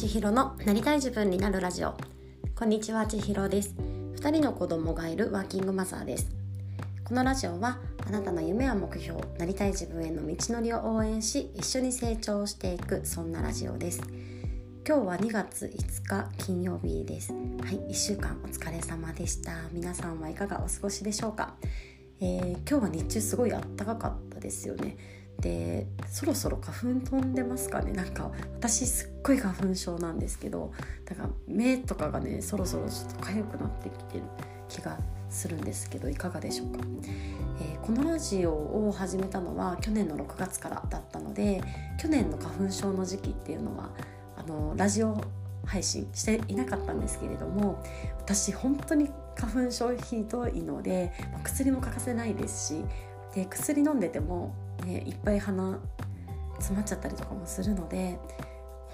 千尋のなりたい自分になるラジオ。こんにちは千尋です。2人の子供がいるワーキングマザーです。このラジオはあなたの夢や目標なりたい自分への道のりを応援し一緒に成長していくそんなラジオです。今日は2月5日金曜日です。はい1週間お疲れ様でした。皆さんはいかがお過ごしでしょうか、えー、今日は日中すごい暖かかったですよね。でそろそろ花粉飛んでますかね？なんか私すっごい花粉症なんですけどだから目とかがねそろそろちょっと痒くなってきてる気がするんですけどいかがでしょうか、えー、このラジオを始めたのは去年の6月からだったので去年の花粉症の時期っていうのはあのラジオ配信していなかったんですけれども私本当に花粉症ひどいので、まあ、薬も欠かせないですしで薬飲んでてもね、いっぱい鼻詰まっちゃったりとかもするので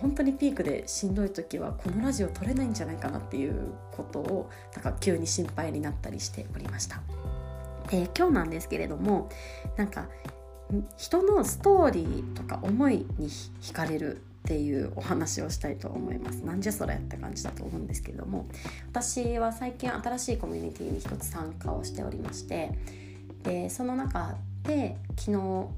本当にピークでしんどい時はこのラジオ撮れないんじゃないかなっていうことをなんか急に心配になったりしておりました。で今日なんですけれどもなんか人のストーリーとか思いに惹かれるっていうお話をしたいと思います。なんじゃそれって感じだと思うんですけれども私は最近新しいコミュニティに一つ参加をしておりましてでその中で昨日ちょ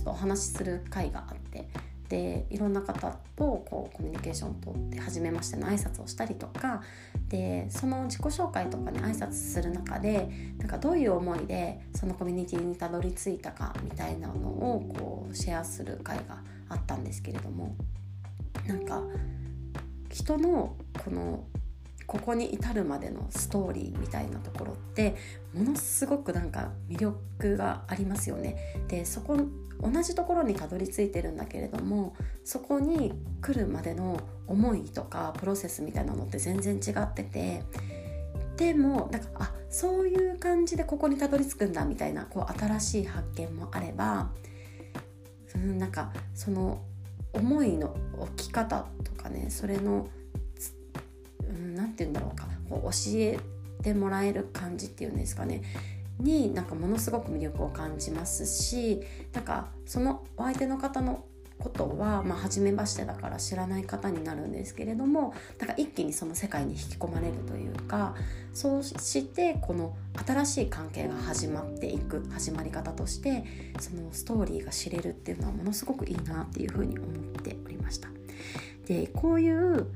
っとお話しする会があってでいろんな方とこうコミュニケーションをとって初めましての挨拶をしたりとかでその自己紹介とかに挨拶する中でなんかどういう思いでそのコミュニティにたどり着いたかみたいなのをこうシェアする会があったんですけれどもなんか人のこのここに至るまでのストーリーみたいなところってものすごくなんか魅力がありますよね。でそこ同じところにたどり着いてるんだけれどもそこに来るまでの思いとかプロセスみたいなのって全然違っててでもなんかあそういう感じでここにたどり着くんだみたいなこう新しい発見もあれば、うん、なんかその思いの置き方とかねそれの何、て言うんだろうかこう教えてもらえる感じっていうんですかねになんかものすごく魅力を感じますしなんかそのお相手の方のことは、まあ、初めましてだから知らない方になるんですけれどもだか一気にその世界に引き込まれるというかそうしてこの新しい関係が始まっていく始まり方としてそのストーリーが知れるっていうのはものすごくいいなっていうふうに思っておりました。でこういう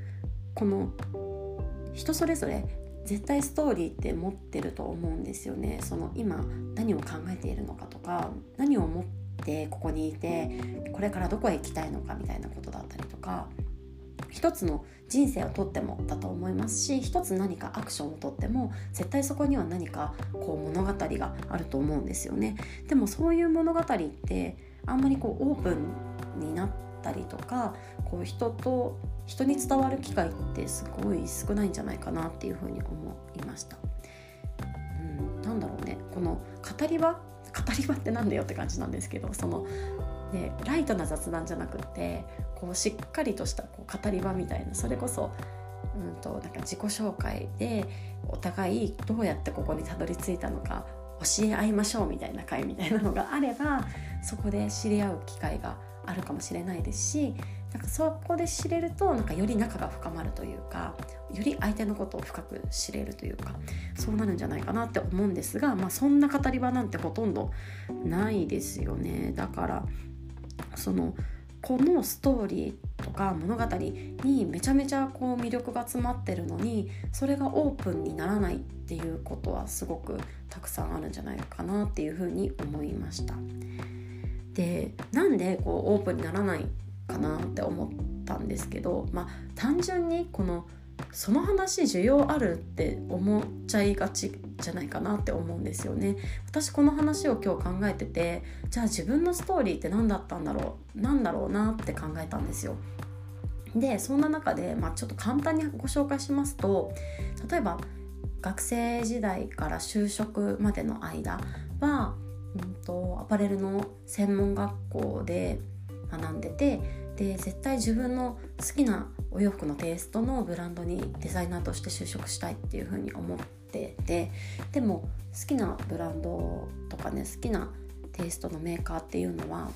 この人それぞれ絶対ストーリーって持ってると思うんですよね。その今何を考えているのかとか何を思ってここにいてこれからどこへ行きたいのかみたいなことだったりとか一つの人生をとってもだと思いますし一つ何かアクションをとっても絶対そこには何かこう物語があると思うんですよね。でもそういう物語ってあんまりこうオープンになったりとかこう人と人に伝わる機会ってすごい少ないんじゃないかなっていうふうに思いました。うん、なんだろうねこの語り場？語り場ってなんだよって感じなんですけどそのね、ライトな雑談じゃなくてこうしっかりとしたこう語り場みたいなそれこそ、うんと、なんか自己紹介でお互いどうやってここにたどり着いたのか教え合いましょうみたいな会みたいなのがあればそこで知り合う機会があるかもしれないですしなんかそこで知れるとなんかより仲が深まるというかより相手のことを深く知れるというかそうなるんじゃないかなって思うんですが、まあ、そんな語り場なんてほとんどないですよねだからそのこのストーリーとか物語にめちゃめちゃこう魅力が詰まってるのにそれがオープンにならないっていうことはすごくたくさんあるんじゃないかなっていうふうに思いました。でなんでこうオープンにならないかなって思ったんですけど、まあ、単純にこのその話需要あるって思っちゃいがちじゃないかなって思うんですよね。私この話を今日考えててじゃあ自分のストーリーって何だったんだろう？何だろうなって考えたんですよ。でそんな中で、まあ、ちょっと簡単にご紹介しますと例えば学生時代から就職までの間は、うんとアパレルの専門学校で学んでてで絶対自分の好きなお洋服のテイストのブランドにデザイナーとして就職したいっていうふうに思っててでも好きなブランドとかね好きなテイストのメーカーっていうのは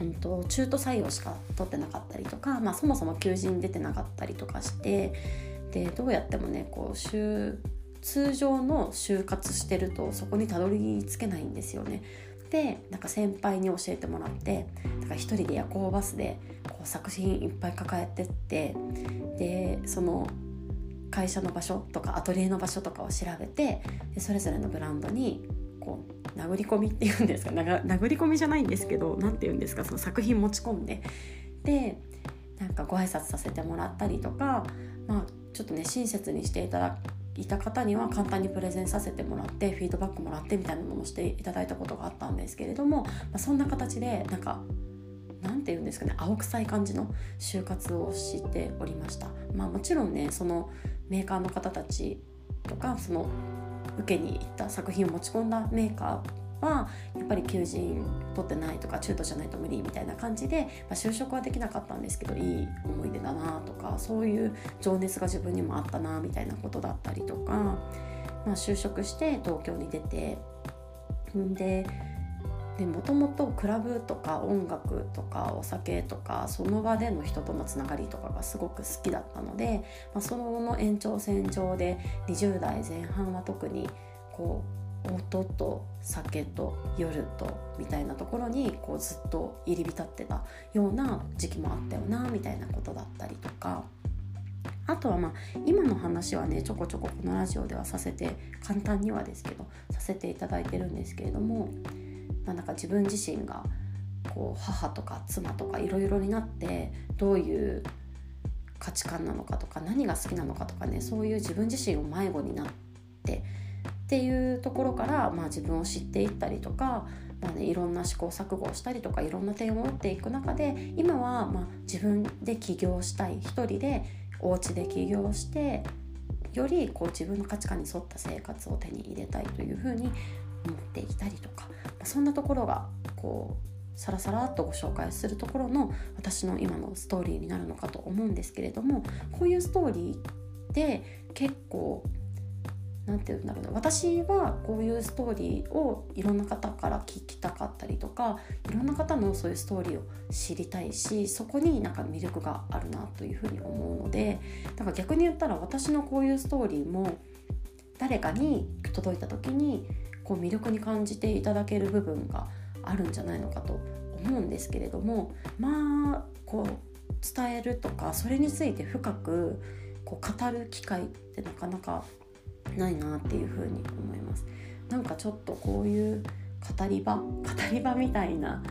うんと、中途採用しか取ってなかったりとか、まあ、そもそも求人出てなかったりとかしてでどうやってもねこう通常の就活してるとそこにたどり着けないんですよね。でなんか先輩に教えてもらってだから一人で夜行バスでこう作品いっぱい抱えてってでその会社の場所とかアトリエの場所とかを調べてでそれぞれのブランドにこう殴り込みっていうんですか殴り込みじゃないんですけど何て言うんですかその作品持ち込んででなんかご挨拶させてもらったりとか、まあ、ちょっとね親切にしていただいた方には簡単にプレゼンさせてもらってフィードバックもらってみたいなのもしていただいたことがあったんですけれども、まあ、そんな形でなんか何て言うんですかね青臭い感じの就活をしておりました。まあ、もちろんねそのメーカーの方たちとかその受けに行った作品を持ち込んだメーカーはやっぱり求人取ってないとか中途じゃないと無理みたいな感じで、まあ、就職はできなかったんですけどいい思い出だなとかそういう情熱が自分にもあったなみたいなことだったりとか、まあ、就職して東京に出てでもともとクラブとか音楽とかお酒とかその場での人とのつながりとかがすごく好きだったので、まあ、その延長線上で20代前半は特にこう音と酒と夜とみたいなところにこうずっと入り浸ってたような時期もあったよなみたいなことだったりとか。あとはまあ今の話はねちょこちょここのラジオではさせて簡単にはですけどさせていただいてるんですけれども、まあ、なんか自分自身がこう母とか妻とかいろいろになってどういう価値観なのかとか何が好きなのかとかねそういう自分自身を迷子になってっていうところから、まあ、自分を知っていったりとか、まあね、いろんな試行錯誤をしたりとかいろんな点を持っていく中で今は、まあ、自分で起業したい一人でお家で起業してよりこう自分の価値観に沿った生活を手に入れたいというふうに思っていたりとか、まあ、そんなところがこうさらさらっとご紹介するところの私の今のストーリーになるのかと思うんですけれどもこういうストーリーで結構何て言うんだろうな私はこういうストーリーをいろんな方から聞きたかったりとかいろんな方のそういうストーリーを知りたいしそこになんか魅力があるなというふうに思うのでだから逆に言ったら私のこういうストーリーも誰かに届いた時にこう魅力に感じていただける部分があるんじゃないのかと思うんですけれどもまあこう伝えるとかそれについて深くこう語る機会ってなかなかないなっていうふうに思います。なんかちょっとこういう語り場語り場みたいな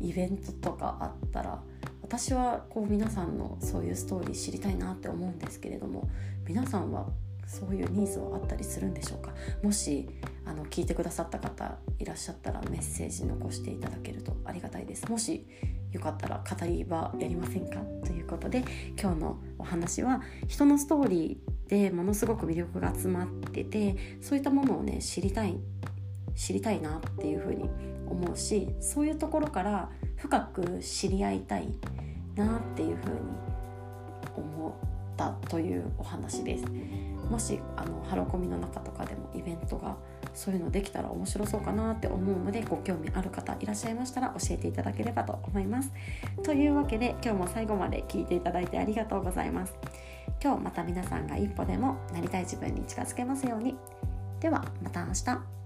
イベントとかあったら私はこう皆さんのそういうストーリー知りたいなって思うんですけれども皆さんはそういうニーズはあったりするんでしょうか？もしあの聞いてくださった方いらっしゃったらメッセージ残していただけるとありがたいです。もしよかったら語り場やりませんか？ということで今日のお話は人のストーリーでものすごく魅力が詰まっててそういったものをね知りたい知りたいなっていうふうに思うしそういうところから深く知り合いたいなっていうふうに思ったというお話です。もしあのハロコミの中とかでもイベントがそういうのできたら面白そうかなって思うのでご興味ある方いらっしゃいましたら教えていただければと思います。というわけで今日も最後まで聞いていただいてありがとうございます。今日また皆さんが一歩でもなりたい自分に近づけますように。ではまた明日。